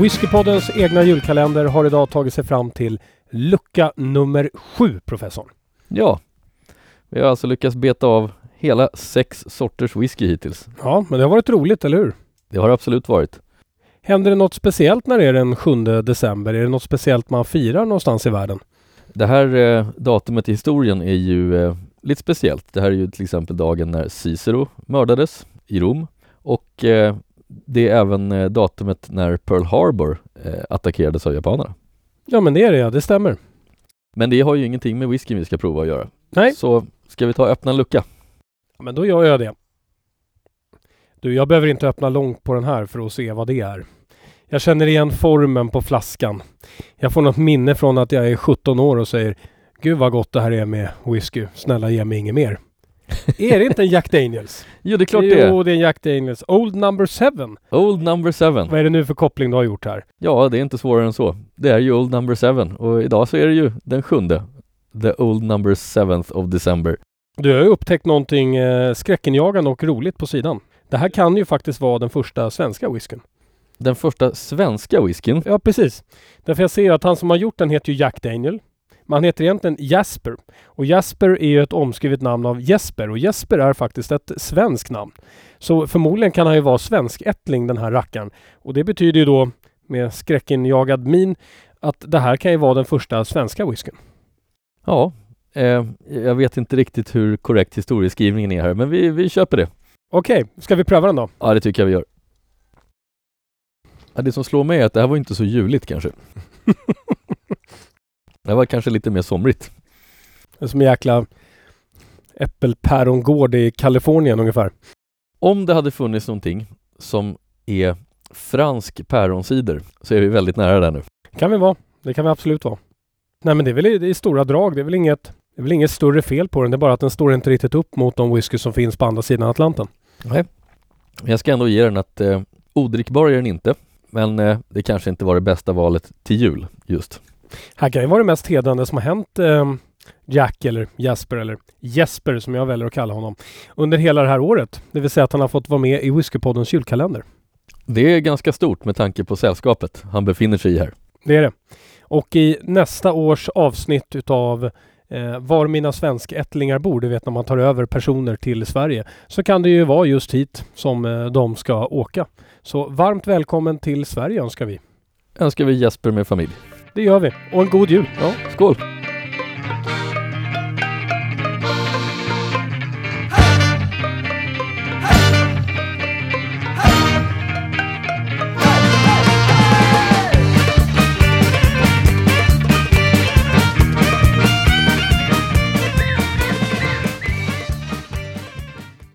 Whiskypoddens egna julkalender har idag tagit sig fram till lucka nummer sju, professorn. Ja, vi har alltså lyckats beta av hela sex sorters whisky hittills. Ja, men det har varit roligt, eller hur? Det har det absolut varit. Händer det något speciellt när det är den 7 december? Är det något speciellt man firar någonstans i världen? Det här eh, datumet i historien är ju eh, lite speciellt. Det här är ju till exempel dagen när Cicero mördades i Rom och eh, det är även eh, datumet när Pearl Harbor eh, attackerades av japanerna. Ja, men det är det ja, det stämmer. Men det har ju ingenting med whisky vi ska prova att göra. Nej. Så ska vi ta och öppna en lucka? Ja, men då gör jag det. Du, jag behöver inte öppna långt på den här för att se vad det är. Jag känner igen formen på flaskan. Jag får något minne från att jag är 17 år och säger Gud vad gott det här är med whisky. Snälla ge mig inget mer. är det inte en Jack Daniels? Jo, det är klart det är. Jo, det är en Jack Daniels. Old number seven. Old number seven. Vad är det nu för koppling du har gjort här? Ja, det är inte svårare än så. Det är ju Old number seven och idag så är det ju den sjunde. The Old number seventh of December. Du har ju upptäckt någonting eh, skräckenjagande och roligt på sidan. Det här kan ju faktiskt vara den första svenska whiskyn. Den första svenska whiskyn. Ja, precis. Därför jag ser att han som har gjort den heter ju Jack Daniel. Men han heter egentligen Jasper. Och Jasper är ju ett omskrivet namn av Jesper och Jesper är faktiskt ett svenskt namn. Så förmodligen kan han ju vara svenskättling den här rackaren. Och det betyder ju då med skräckinjagad min att det här kan ju vara den första svenska whiskyn. Ja, eh, jag vet inte riktigt hur korrekt historieskrivningen är här, men vi, vi köper det. Okej, ska vi pröva den då? Ja, det tycker jag vi gör. Ja, det som slår mig är att det här var inte så juligt kanske. det var kanske lite mer somrigt. Det är som en jäkla äppelpärongård i Kalifornien ungefär. Om det hade funnits någonting som är fransk päronsider så är vi väldigt nära där nu. kan vi vara. Det kan vi absolut vara. Nej men det är väl i, det är stora drag. Det är väl inget det är väl inget större fel på den. Det är bara att den står inte riktigt upp mot de whisky som finns på andra sidan Atlanten. Nej. Jag ska ändå ge den att eh, odrickbar är den inte. Men eh, det kanske inte var det bästa valet till jul just. Här kan ju vara det mest hedrande som har hänt eh, Jack eller Jasper eller Jesper som jag väljer att kalla honom under hela det här året. Det vill säga att han har fått vara med i Whiskypoddens julkalender. Det är ganska stort med tanke på sällskapet han befinner sig i här. Det är det. Och i nästa års avsnitt utav eh, Var mina svenskättlingar bor, du vet när man tar över personer till Sverige, så kan det ju vara just hit som eh, de ska åka. Så varmt välkommen till Sverige önskar vi. Önskar vi Jesper med familj. Det gör vi. Och en god jul. Ja, skål.